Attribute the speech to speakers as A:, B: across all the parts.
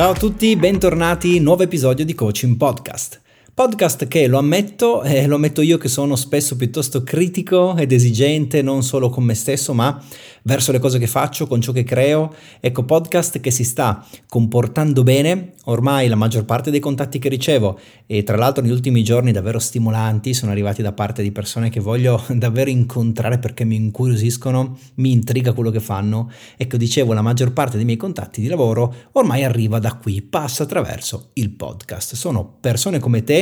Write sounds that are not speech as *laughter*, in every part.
A: Ciao a tutti, bentornati, nuovo episodio di Coaching Podcast. Podcast che lo ammetto, eh, lo ammetto io che sono spesso piuttosto critico ed esigente non solo con me stesso, ma verso le cose che faccio, con ciò che creo. Ecco, podcast che si sta comportando bene, ormai la maggior parte dei contatti che ricevo e tra l'altro negli ultimi giorni davvero stimolanti sono arrivati da parte di persone che voglio *laughs* davvero incontrare perché mi incuriosiscono, mi intriga quello che fanno. Ecco, dicevo, la maggior parte dei miei contatti di lavoro ormai arriva da qui, passa attraverso il podcast. Sono persone come te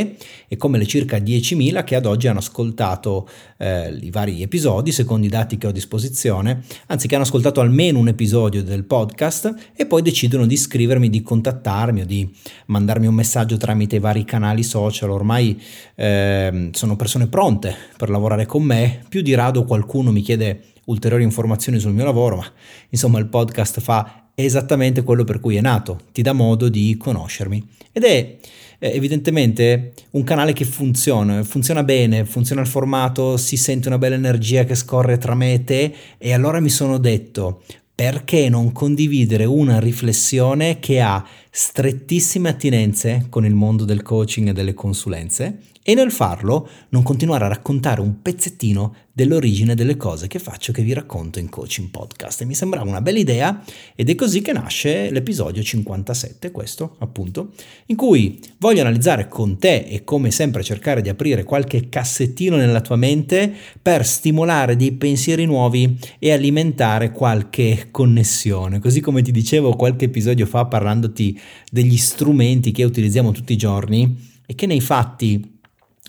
A: e come le circa 10.000 che ad oggi hanno ascoltato eh, i vari episodi secondo i dati che ho a disposizione anzi che hanno ascoltato almeno un episodio del podcast e poi decidono di scrivermi, di contattarmi o di mandarmi un messaggio tramite i vari canali social. Ormai eh, sono persone pronte per lavorare con me, più di rado qualcuno mi chiede ulteriori informazioni sul mio lavoro, ma insomma il podcast fa esattamente quello per cui è nato, ti dà modo di conoscermi. Ed è evidentemente un canale che funziona, funziona bene, funziona il formato, si sente una bella energia che scorre tra me e te e allora mi sono detto perché non condividere una riflessione che ha strettissime attinenze con il mondo del coaching e delle consulenze e nel farlo non continuare a raccontare un pezzettino dell'origine delle cose che faccio che vi racconto in coaching podcast. E mi sembrava una bella idea ed è così che nasce l'episodio 57, questo appunto, in cui voglio analizzare con te e come sempre cercare di aprire qualche cassettino nella tua mente per stimolare dei pensieri nuovi e alimentare qualche connessione. Così come ti dicevo qualche episodio fa parlandoti degli strumenti che utilizziamo tutti i giorni e che nei fatti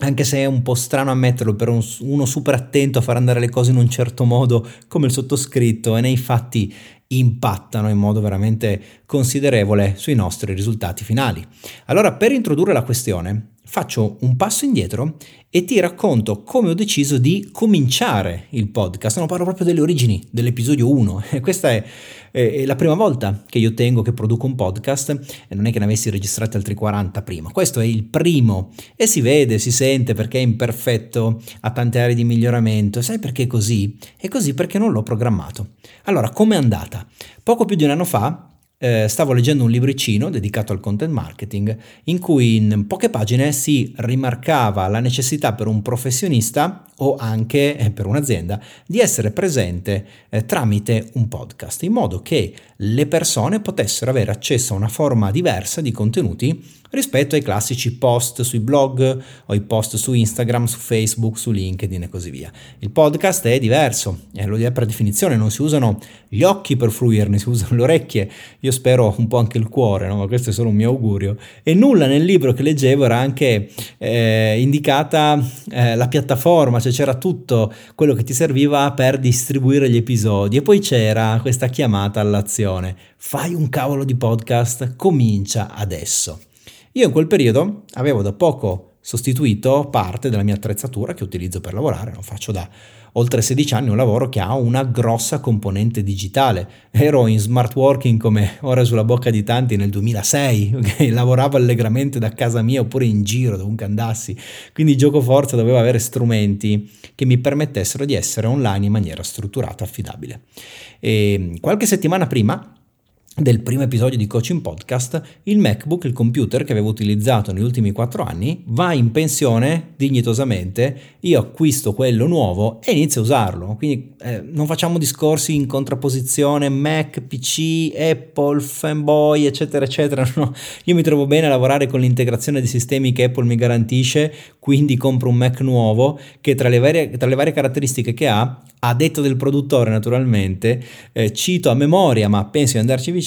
A: anche se è un po' strano ammetterlo per un, uno super attento a far andare le cose in un certo modo come il sottoscritto e nei fatti impattano in modo veramente considerevole sui nostri risultati finali. Allora, per introdurre la questione, faccio un passo indietro e ti racconto come ho deciso di cominciare il podcast. Non parlo proprio delle origini dell'episodio 1. *laughs* Questa è, è, la prima volta che io tengo che produco un podcast e non è che ne avessi registrati altri 40 prima. Questo è il primo e si vede, si sente perché è imperfetto, ha tante aree di miglioramento. Sai perché è così? È così perché non l'ho programmato. Allora, com'è andata? Poco più di un anno fa eh, stavo leggendo un libricino dedicato al content marketing in cui in poche pagine si rimarcava la necessità per un professionista o anche eh, per un'azienda di essere presente eh, tramite un podcast in modo che le persone potessero avere accesso a una forma diversa di contenuti rispetto ai classici post sui blog o i post su Instagram, su Facebook, su LinkedIn e così via. Il podcast è diverso, e lo è per definizione, non si usano gli occhi per fruirne, si usano le orecchie, io spero un po' anche il cuore, no? ma questo è solo un mio augurio. E nulla nel libro che leggevo era anche eh, indicata eh, la piattaforma, cioè c'era tutto quello che ti serviva per distribuire gli episodi e poi c'era questa chiamata all'azione. Fai un cavolo di podcast, comincia adesso. Io in quel periodo avevo da poco sostituito parte della mia attrezzatura che utilizzo per lavorare, lo faccio da oltre 16 anni un lavoro che ha una grossa componente digitale. Ero in smart working come ora sulla bocca di tanti nel 2006, *laughs* okay? lavoravo allegramente da casa mia oppure in giro dovunque andassi, quindi gioco forza dovevo avere strumenti che mi permettessero di essere online in maniera strutturata, affidabile. E qualche settimana prima del primo episodio di Coaching Podcast, il MacBook, il computer che avevo utilizzato negli ultimi quattro anni, va in pensione dignitosamente, io acquisto quello nuovo e inizio a usarlo. Quindi eh, non facciamo discorsi in contrapposizione Mac, PC, Apple, fanboy, eccetera, eccetera. *laughs* No, io mi trovo bene a lavorare con l'integrazione dei sistemi che Apple mi garantisce, quindi compro un Mac nuovo che tra le varie, tra le varie caratteristiche che ha, a detto del produttore naturalmente, eh, cito a memoria, ma penso di andarci vicino,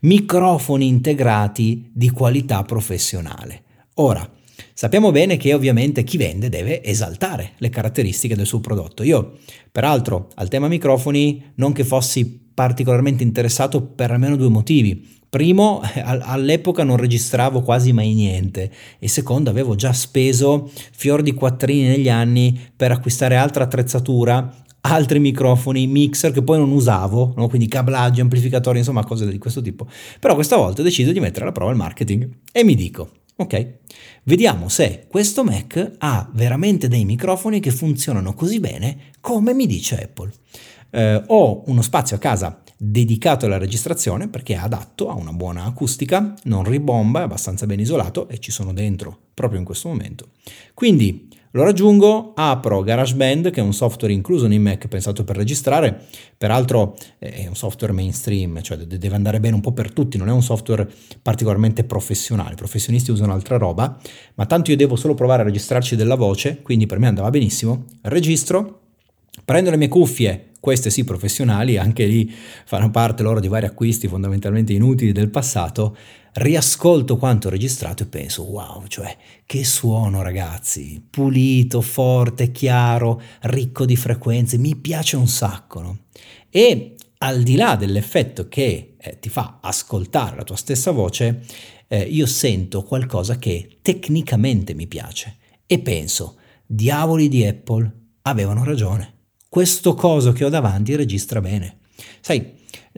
A: microfoni integrati di qualità professionale. Ora, sappiamo bene che ovviamente chi vende deve esaltare le caratteristiche del suo prodotto. Io, peraltro, al tema microfoni non che fossi particolarmente interessato per almeno due motivi. Primo, *laughs* all'epoca non registravo quasi mai niente e secondo, avevo già speso fior di quattrini negli anni per acquistare altra attrezzatura altri microfoni, mixer che poi non usavo, no? quindi cablaggi, amplificatori, insomma cose di questo tipo. Però questa volta ho deciso di mettere alla prova il marketing e mi dico, ok, vediamo se questo Mac ha veramente dei microfoni che funzionano così bene come mi dice Apple. Eh, ho uno spazio a casa dedicato alla registrazione perché è adatto a una buona acustica, non ribomba, è abbastanza ben isolato e ci sono dentro proprio in questo momento. Quindi lo raggiungo, apro GarageBand che è un software incluso in Mac pensato per registrare, peraltro è un software mainstream, cioè deve andare bene un po' per tutti, non è un software particolarmente professionale, i professionisti usano altra roba, ma tanto io devo solo provare a registrarci della voce, quindi per me andava benissimo, registro, prendo le mie cuffie, queste sì professionali, anche lì fanno parte loro di vari acquisti fondamentalmente inutili del passato, riascolto quanto registrato e penso wow, cioè che suono ragazzi, pulito, forte, chiaro, ricco di frequenze, mi piace un sacco. No? E al di là dell'effetto che eh, ti fa ascoltare la tua stessa voce, eh, io sento qualcosa che tecnicamente mi piace e penso, diavoli di Apple avevano ragione. Questo coso che ho davanti registra bene. Sai,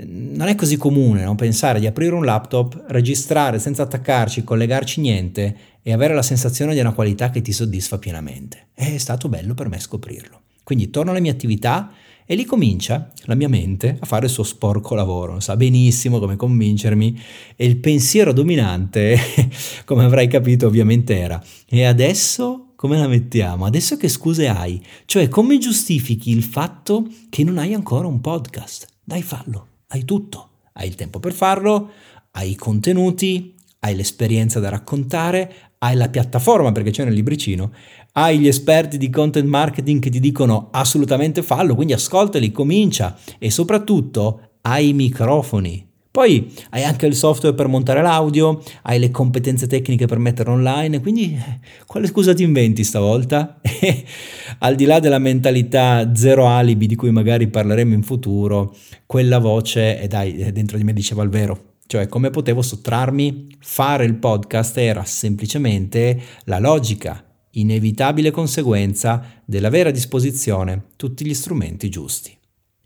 A: non è così comune no? pensare di aprire un laptop, registrare senza attaccarci, collegarci niente e avere la sensazione di una qualità che ti soddisfa pienamente. È stato bello per me scoprirlo. Quindi torno alle mie attività e lì comincia la mia mente a fare il suo sporco lavoro, sa benissimo come convincermi e il pensiero dominante, *laughs* come avrai capito ovviamente era, e adesso come la mettiamo? Adesso che scuse hai? Cioè come giustifichi il fatto che non hai ancora un podcast? Dai fallo hai tutto, hai il tempo per farlo, hai i contenuti, hai l'esperienza da raccontare, hai la piattaforma perché c'è nel libricino, hai gli esperti di content marketing che ti dicono assolutamente fallo, quindi ascoltali, comincia e soprattutto hai i microfoni. Poi hai anche il software per montare l'audio, hai le competenze tecniche per metterlo online, quindi eh, quale scusa ti inventi stavolta? *laughs* al di là della mentalità zero alibi di cui magari parleremo in futuro, quella voce, e dai, dentro di me diceva il vero. Cioè, come potevo sottrarmi? Fare il podcast era semplicemente la logica, inevitabile conseguenza dell'avere a disposizione tutti gli strumenti giusti.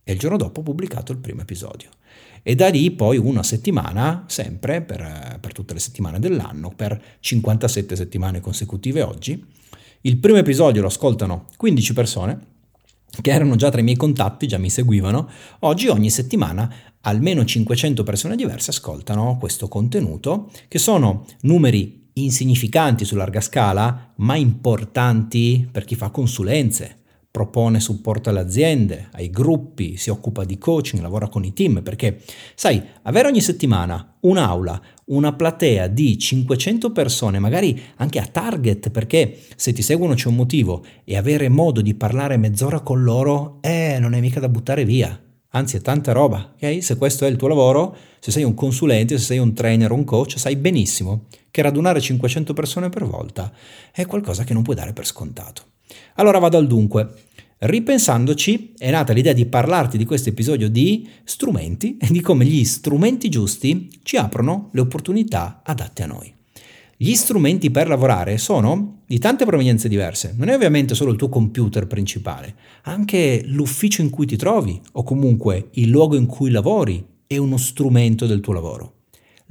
A: E il giorno dopo ho pubblicato il primo episodio e da lì poi una settimana, sempre per, per tutte le settimane dell'anno, per 57 settimane consecutive oggi. Il primo episodio lo ascoltano 15 persone che erano già tra i miei contatti, già mi seguivano. Oggi ogni settimana almeno 500 persone diverse ascoltano questo contenuto, che sono numeri insignificanti su larga scala, ma importanti per chi fa consulenze, propone supporto alle aziende, ai gruppi, si occupa di coaching, lavora con i team, perché sai, avere ogni settimana un'aula, una platea di 500 persone, magari anche a target, perché se ti seguono c'è un motivo, e avere modo di parlare mezz'ora con loro, eh, non è mica da buttare via. Anzi, è tanta roba, ok? Se questo è il tuo lavoro, se sei un consulente, se sei un trainer un coach, sai benissimo che radunare 500 persone per volta è qualcosa che non puoi dare per scontato. Allora vado al dunque. Ripensandoci è nata l'idea di parlarti di questo episodio di strumenti e di come gli strumenti giusti ci aprono le opportunità adatte a noi. Gli strumenti per lavorare sono di tante provenienze diverse, non è ovviamente solo il tuo computer principale, anche l'ufficio in cui ti trovi o comunque il luogo in cui lavori è uno strumento del tuo lavoro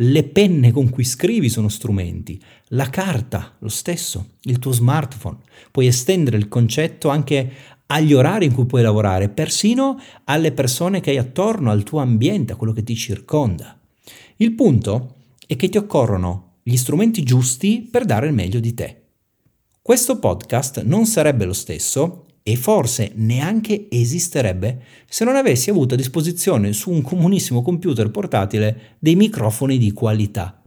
A: le penne con cui scrivi sono strumenti, la carta lo stesso, il tuo smartphone. Puoi estendere il concetto anche agli orari in cui puoi lavorare, persino alle persone che hai attorno, al tuo ambiente, a quello che ti circonda. Il punto è che ti occorrono gli strumenti giusti per dare il meglio di te. Questo podcast non sarebbe lo stesso e forse neanche esisterebbe se non avessi avuto a disposizione su un comunissimo computer portatile dei microfoni di qualità.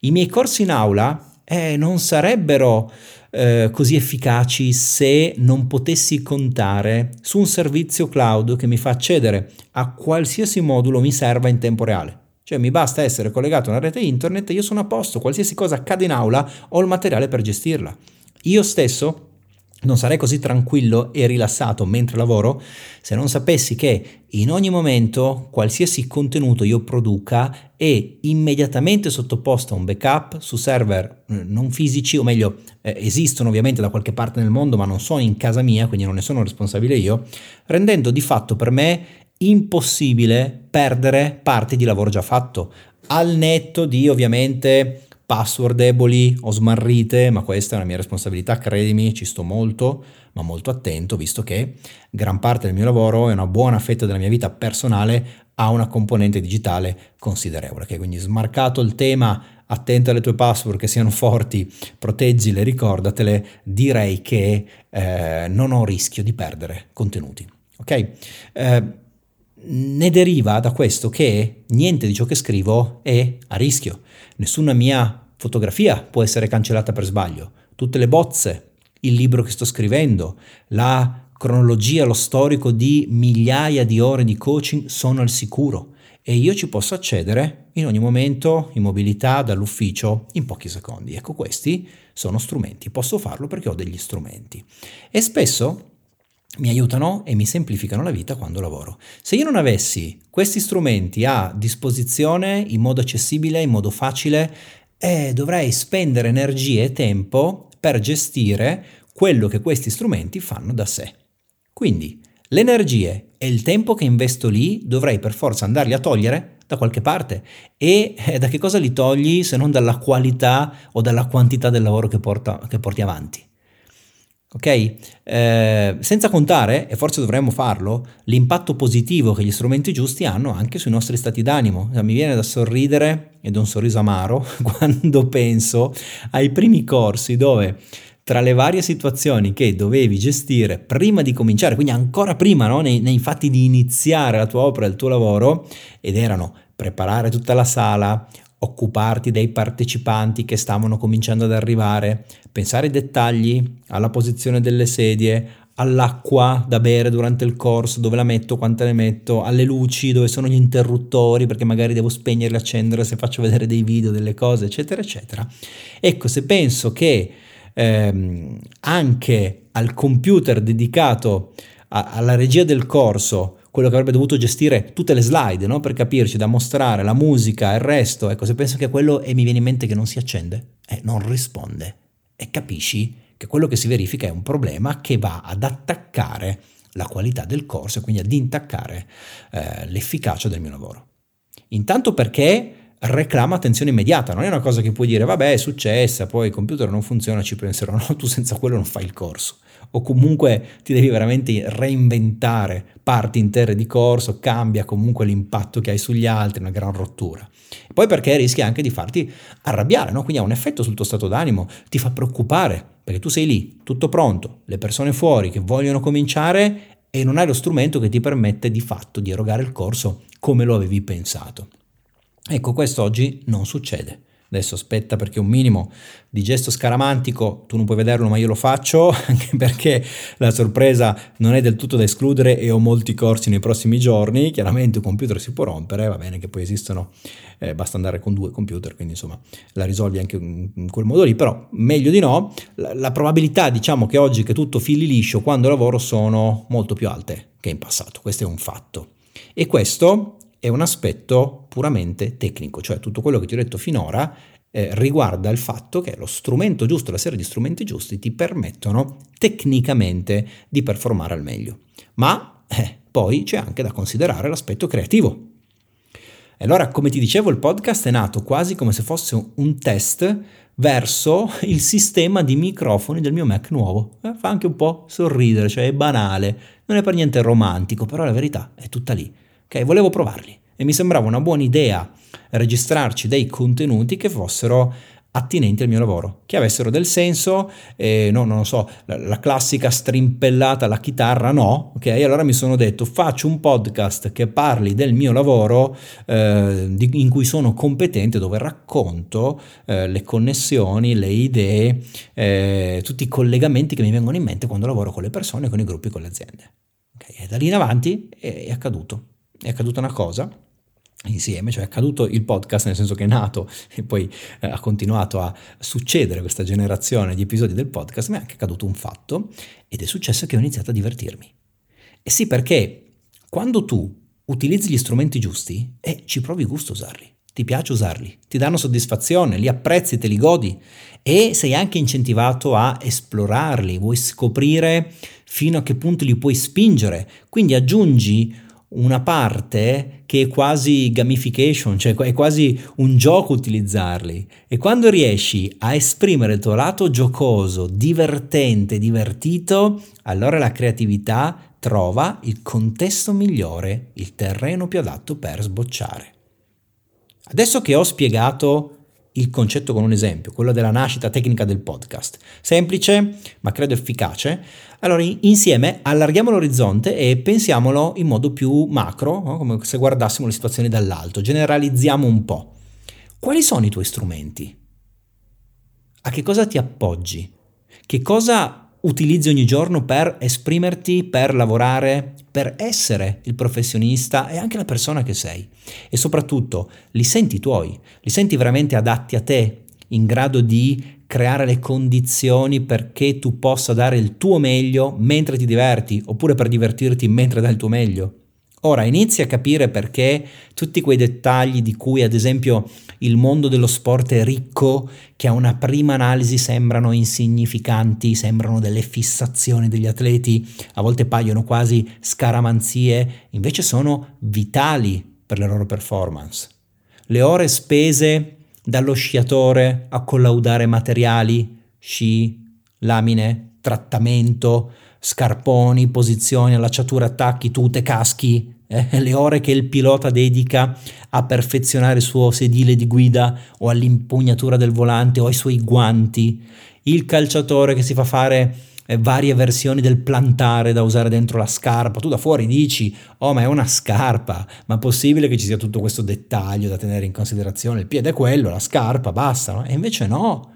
A: I miei corsi in aula eh, non sarebbero eh, così efficaci se non potessi contare su un servizio cloud che mi fa accedere a qualsiasi modulo mi serva in tempo reale. Cioè mi basta essere collegato a una rete internet e io sono a posto, qualsiasi cosa accade in aula ho il materiale per gestirla. Io stesso non sarei così tranquillo e rilassato mentre lavoro se non sapessi che in ogni momento qualsiasi contenuto io produca è immediatamente sottoposto a un backup su server eh, non fisici, o meglio, eh, esistono ovviamente da qualche parte nel mondo, ma non sono in casa mia, quindi non ne sono responsabile io, rendendo di fatto per me impossibile perdere parte di lavoro già fatto, al netto di ovviamente password deboli o smarrite, ma questa è una mia responsabilità, credimi, ci sto molto, ma molto attento, visto che gran parte del mio lavoro e una buona fetta della mia vita personale ha una componente digitale considerevole. Okay? Quindi smarcato il tema, attento alle tue password che siano forti, proteggile, ricordatele, direi che eh, non ho rischio di perdere contenuti. Ok? Eh, ne deriva da questo che niente di ciò che scrivo è a rischio. Nessuna mia fotografia può essere cancellata per sbaglio. Tutte le bozze, il libro che sto scrivendo, la cronologia, lo storico di migliaia di ore di coaching sono al sicuro e io ci posso accedere in ogni momento in mobilità dall'ufficio in pochi secondi. Ecco, questi sono strumenti, posso farlo perché ho degli strumenti e spesso mi aiutano e mi semplificano la vita quando lavoro. Se io non avessi questi strumenti a disposizione in modo accessibile, in modo facile, eh, dovrei spendere energie e tempo per gestire quello che questi strumenti fanno da sé. Quindi le energie e il tempo che investo lì dovrei per forza andarli a togliere da qualche parte. E eh, da che cosa li togli se non dalla qualità o dalla quantità del lavoro che, porta, che porti avanti? Ok? Eh, senza contare, e forse dovremmo farlo, l'impatto positivo che gli strumenti giusti hanno anche sui nostri stati d'animo. Mi viene da sorridere ed un sorriso amaro *laughs* quando penso ai primi corsi dove tra le varie situazioni che dovevi gestire prima di cominciare, quindi ancora prima, no? nei, nei fatti di iniziare la tua opera, il tuo lavoro, ed erano preparare tutta la sala, occuparti dei partecipanti che stavano cominciando ad arrivare, pensare ai dettagli, alla posizione delle sedie, all'acqua da bere durante il corso, dove la metto, quante ne metto, alle luci, dove sono gli interruttori, perché magari devo spegnerli, accendere se faccio vedere dei video, delle cose, eccetera, eccetera. Ecco, se penso che ehm, anche al computer dedicato a, alla regia del corso, quello che avrebbe dovuto gestire tutte le slide, no? per capirci, da mostrare, la musica, il resto, ecco, se penso che quello e mi viene in mente che non si accende, eh, non risponde e capisci che quello che si verifica è un problema che va ad attaccare la qualità del corso e quindi ad intaccare eh, l'efficacia del mio lavoro. Intanto perché reclama attenzione immediata, non è una cosa che puoi dire vabbè è successa, poi il computer non funziona, ci penserò, *laughs* no, tu senza quello non fai il corso o comunque ti devi veramente reinventare parti intere di corso, cambia comunque l'impatto che hai sugli altri, una gran rottura. Poi perché rischi anche di farti arrabbiare, no? quindi ha un effetto sul tuo stato d'animo, ti fa preoccupare, perché tu sei lì, tutto pronto, le persone fuori che vogliono cominciare e non hai lo strumento che ti permette di fatto di erogare il corso come lo avevi pensato. Ecco, questo oggi non succede. Adesso aspetta perché un minimo di gesto scaramantico tu non puoi vederlo ma io lo faccio *laughs* anche perché la sorpresa non è del tutto da escludere e ho molti corsi nei prossimi giorni, chiaramente un computer si può rompere, va bene che poi esistono, eh, basta andare con due computer, quindi insomma la risolvi anche in quel modo lì, però meglio di no, la, la probabilità diciamo che oggi che tutto fili liscio quando lavoro sono molto più alte che in passato, questo è un fatto. E questo è un aspetto puramente tecnico, cioè tutto quello che ti ho detto finora eh, riguarda il fatto che lo strumento giusto, la serie di strumenti giusti ti permettono tecnicamente di performare al meglio. Ma eh, poi c'è anche da considerare l'aspetto creativo. E allora, come ti dicevo, il podcast è nato quasi come se fosse un test verso il sistema di microfoni del mio Mac nuovo. Eh, fa anche un po' sorridere, cioè è banale, non è per niente romantico, però la verità è tutta lì. Ok, volevo provarli e mi sembrava una buona idea registrarci dei contenuti che fossero attinenti al mio lavoro, che avessero del senso, eh, no, non lo so, la, la, classica strimpellata alla chitarra, no, ok? Allora mi sono detto faccio un podcast che parli del mio lavoro eh, di, in cui sono competente, dove racconto eh, le connessioni, le idee, eh, tutti i collegamenti che mi vengono in mente quando lavoro con le persone, con i gruppi, con le aziende. Okay? E da lì in avanti è, è accaduto è accaduta una cosa insieme, cioè è accaduto il podcast nel senso che è nato *laughs* e poi eh, ha continuato a succedere questa generazione di episodi del podcast, ma è anche accaduto un fatto ed è successo che ho iniziato a divertirmi. E sì, perché quando tu utilizzi gli strumenti giusti, eh, ci provi gusto a usarli, ti piace usarli, ti danno soddisfazione, li apprezzi, te li godi e sei anche incentivato a esplorarli, vuoi scoprire fino a che punto li puoi spingere, quindi aggiungi una parte che è quasi gamification, cioè è quasi un gioco utilizzarli. E quando riesci a esprimere il tuo lato giocoso, divertente, divertito, allora la creatività trova il contesto migliore, il terreno più adatto per sbocciare. Adesso che ho spiegato il concetto con un esempio, quello della nascita tecnica del podcast, semplice ma credo efficace, allora insieme allarghiamo l'orizzonte e pensiamolo in modo più macro, no? come se guardassimo le situazioni dall'alto, generalizziamo un po'. Quali sono i tuoi strumenti? A che cosa ti appoggi? Che cosa utilizzi ogni giorno per esprimerti, per lavorare, per essere il professionista e anche la persona che sei. E soprattutto li senti tuoi, li senti veramente adatti a te, in grado di creare le condizioni perché tu possa dare il tuo meglio mentre ti diverti, oppure per divertirti mentre dai il tuo meglio. Ora inizi a capire perché tutti quei dettagli di cui ad esempio il mondo dello sport è ricco, che a una prima analisi sembrano insignificanti, sembrano delle fissazioni degli atleti, a volte paiono quasi scaramanzie, invece sono vitali per le loro performance. Le ore spese dallo sciatore a collaudare materiali, sci, lamine, trattamento, scarponi, posizioni, allacciature, attacchi, tute, caschi, eh, *laughs* le ore che il pilota dedica a perfezionare il suo sedile di guida o all'impugnatura del volante o ai suoi guanti, il calciatore che si fa fare eh, varie versioni del plantare da usare dentro la scarpa, tu da fuori dici, oh ma è una scarpa, ma è possibile che ci sia tutto questo dettaglio da tenere in considerazione, il piede è quello, la scarpa, basta, no? E invece no,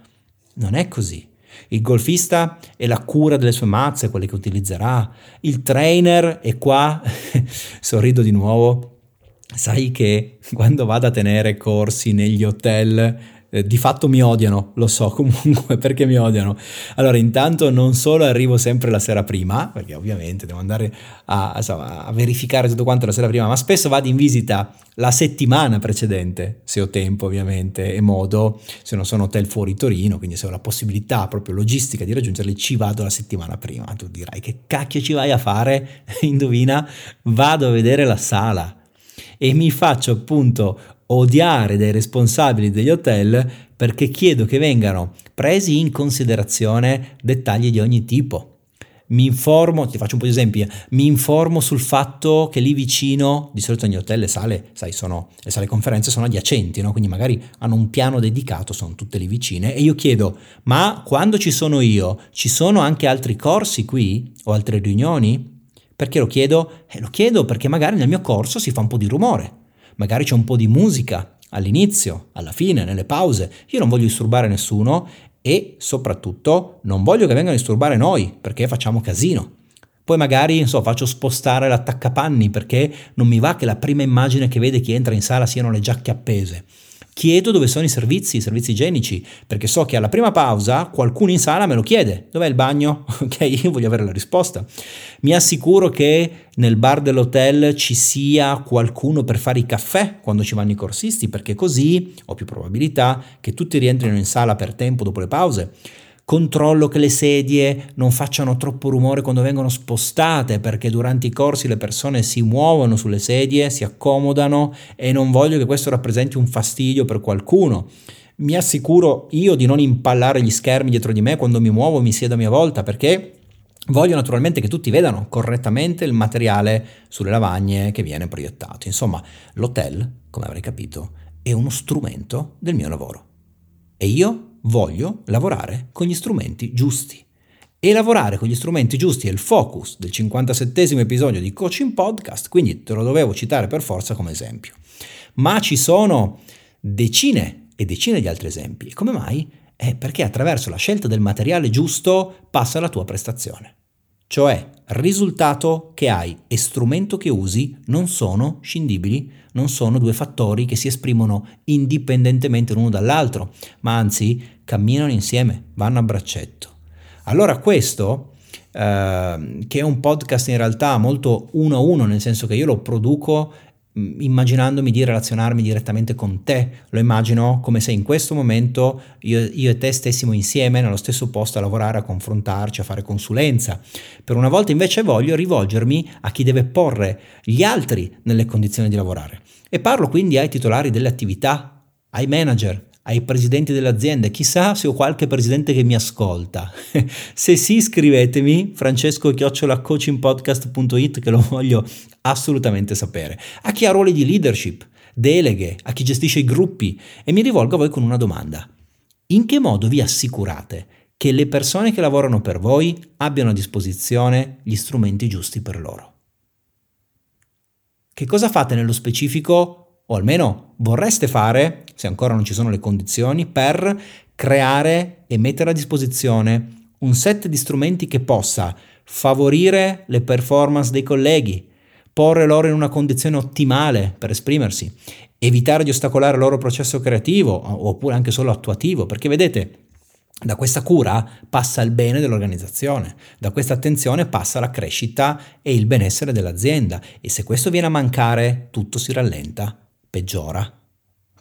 A: non è così. Il golfista è la cura delle sue mazze, quelle che utilizzerà. Il trainer è qua, *laughs* sorrido di nuovo, sai che quando vado a tenere corsi negli hotel eh, di fatto mi odiano, lo so *laughs* comunque perché mi odiano. Allora, intanto non solo arrivo sempre la sera prima, perché ovviamente devo andare a, insomma, a, verificare tutto quanto la sera prima, ma spesso vado in visita la settimana precedente, se ho tempo ovviamente e modo, se non sono hotel fuori Torino, quindi se ho la possibilità proprio logistica di raggiungerli, ci vado la settimana prima. Tu dirai che cacchio ci vai a fare? *laughs* Indovina, vado a vedere la sala e mi faccio appunto odiare dai responsabili degli hotel perché chiedo che vengano presi in considerazione dettagli di ogni tipo. Mi informo, ti faccio un po' di esempi, mi informo sul fatto che lì vicino, di solito ogni hotel le sale, sai, sono, le sale conferenze sono adiacenti, no? quindi magari hanno un piano dedicato, sono tutte lì vicine, e io chiedo, ma quando ci sono io, ci sono anche altri corsi qui o altre riunioni? Perché lo chiedo? Eh, lo chiedo perché magari nel mio corso si fa un po' di rumore magari c'è un po' di musica all'inizio, alla fine, nelle pause. Io non voglio disturbare nessuno e soprattutto non voglio che vengano a disturbare noi perché facciamo casino. Poi magari so, faccio spostare l'attaccapanni perché non mi va che la prima immagine che vede chi entra in sala siano le giacche appese. Chiedo dove sono i servizi, i servizi igienici, perché so che alla prima pausa qualcuno in sala me lo chiede. Dov'è il bagno? *laughs* Ok, io voglio avere la risposta. Mi assicuro che nel bar dell'hotel ci sia qualcuno per fare i caffè quando ci vanno i corsisti, perché così ho più probabilità che tutti rientrino in sala per tempo dopo le pause controllo che le sedie non facciano troppo rumore quando vengono spostate perché durante i corsi le persone si muovono sulle sedie, si accomodano e non voglio che questo rappresenti un fastidio per qualcuno. Mi assicuro io di non impallare gli schermi dietro di me quando mi muovo mi siedo a mia volta perché Voglio naturalmente che tutti vedano correttamente il materiale sulle lavagne che viene proiettato. Insomma, l'hotel, come avrei capito, è uno strumento del mio lavoro. E io voglio lavorare con gli strumenti giusti. E lavorare con gli strumenti giusti è il focus del 57 episodio di Coaching Podcast, quindi te lo dovevo citare per forza come esempio. Ma ci sono decine e decine di altri esempi. E come mai? È perché attraverso la scelta del materiale giusto passa la tua prestazione. Cioè, risultato che hai e strumento che usi non sono scindibili, non sono due fattori che si esprimono indipendentemente l'uno dall'altro, ma anzi camminano insieme, vanno a braccetto. Allora questo, eh, che è un podcast in realtà molto uno a uno, nel senso che io lo produco mm, immaginandomi di relazionarmi direttamente con te, lo immagino come se in questo momento io, io, e te stessimo insieme nello stesso posto a lavorare, a confrontarci, a fare consulenza. Per una volta invece voglio rivolgermi a chi deve porre gli altri nelle condizioni di lavorare. E parlo quindi ai titolari delle attività, ai manager, ai presidenti delle aziende, chissà se ho qualche presidente che mi ascolta. *laughs* se sì, scrivetemi francesco-coachingpodcast.it che lo voglio assolutamente sapere. A chi ha ruoli di leadership, deleghe, a chi gestisce i gruppi e mi rivolgo a voi con una domanda. In che modo vi assicurate che le persone che lavorano per voi abbiano a disposizione gli strumenti giusti per loro? Che cosa fate nello specifico o almeno vorreste fare, se ancora non ci sono le condizioni, per creare e mettere a disposizione un set di strumenti che possa favorire le performance dei colleghi, porre loro in una condizione ottimale per esprimersi, evitare di ostacolare il loro processo creativo oppure anche solo attuativo, perché vedete, da questa cura passa il bene dell'organizzazione, da questa attenzione passa la crescita e il benessere dell'azienda e se questo viene a mancare tutto si rallenta peggiora.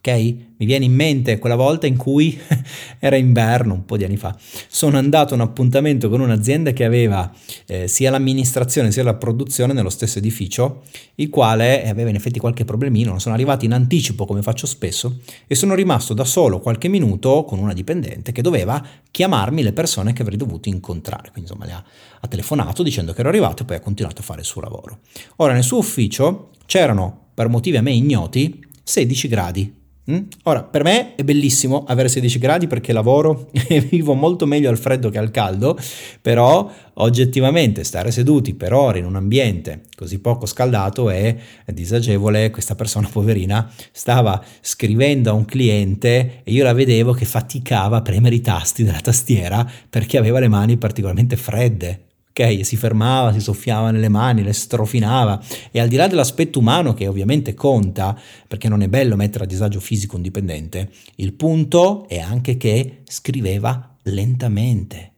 A: Ok? Mi viene in mente quella volta in cui *laughs* era inverno, un po' di anni fa. Sono andato a un appuntamento con un'azienda che aveva eh, sia l'amministrazione sia la produzione nello stesso edificio, il quale aveva in effetti qualche problemino. Sono arrivato in anticipo, come faccio spesso, e sono rimasto da solo qualche minuto con una dipendente che doveva chiamarmi le persone che avrei dovuto incontrare. Quindi insomma, le ha, ha telefonato dicendo che ero arrivato e poi ha continuato a fare il suo lavoro. Ora, nel suo ufficio c'erano per motivi a me ignoti, 16 gradi. Mm? Ora, per me è bellissimo avere 16 gradi perché lavoro *laughs* e vivo molto meglio al freddo che al caldo, però oggettivamente stare seduti per ore in un ambiente così poco scaldato è disagevole. Questa persona poverina stava scrivendo a un cliente e io la vedevo che faticava a premere i tasti della tastiera perché aveva le mani particolarmente fredde ok? Si fermava, si soffiava nelle mani, le strofinava e al di là dell'aspetto umano che ovviamente conta, perché non è bello mettere a disagio fisico un dipendente, il punto è anche che scriveva lentamente.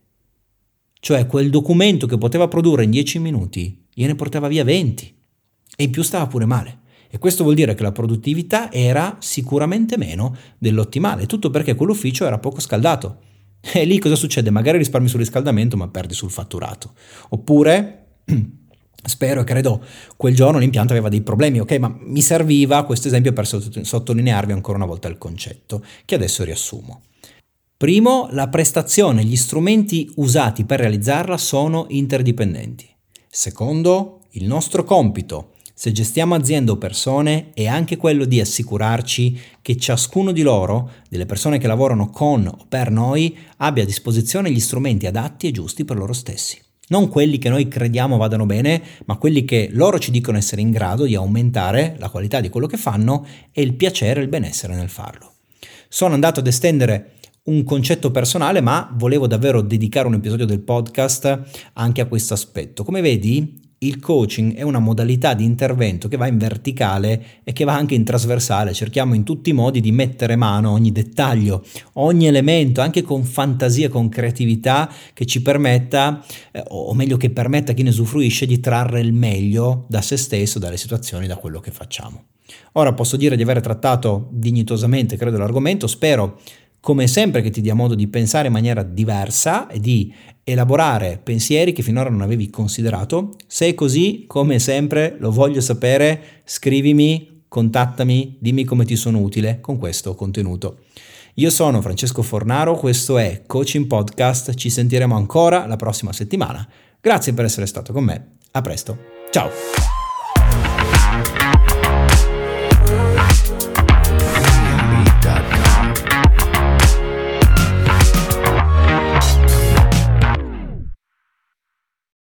A: Cioè quel documento che poteva produrre in 10 minuti, gliene portava via 20 e in più stava pure male. E questo vuol dire che la produttività era sicuramente meno dell'ottimale, tutto perché quell'ufficio era poco scaldato. E lì cosa succede? Magari risparmi sul riscaldamento, ma perdi sul fatturato. Oppure, *clears throat* spero e credo, quel giorno l'impianto aveva dei problemi, ok? Ma mi serviva questo esempio per sottolinearvi ancora una volta il concetto, che adesso riassumo. Primo, la prestazione, gli strumenti usati per realizzarla sono interdipendenti. Secondo, il nostro compito se gestiamo aziende o persone è anche quello di assicurarci che ciascuno di loro, delle persone che lavorano con o per noi, abbia a disposizione gli strumenti adatti e giusti per loro stessi. Non quelli che noi crediamo vadano bene, ma quelli che loro ci dicono essere in grado di aumentare la qualità di quello che fanno e il piacere e il benessere nel farlo. Sono andato ad estendere un concetto personale, ma volevo davvero dedicare un episodio del podcast anche a questo aspetto. Come vedi, il coaching è una modalità di intervento che va in verticale e che va anche in trasversale. Cerchiamo in tutti i modi di mettere mano a ogni dettaglio, ogni elemento, anche con fantasia, con creatività, che ci permetta, eh, o meglio che permetta a chi ne usufruisce di trarre il meglio da se stesso, dalle situazioni, da quello che facciamo. Ora posso dire di aver trattato dignitosamente, credo, l'argomento, spero come sempre che ti dia modo di pensare in maniera diversa e di elaborare pensieri che finora non avevi considerato. Se è così, come sempre, lo voglio sapere, scrivimi, contattami, dimmi come ti sono utile con questo contenuto. Io sono Francesco Fornaro, questo è Coaching Podcast, ci sentiremo ancora la prossima settimana. Grazie per essere stato con me, a presto, ciao!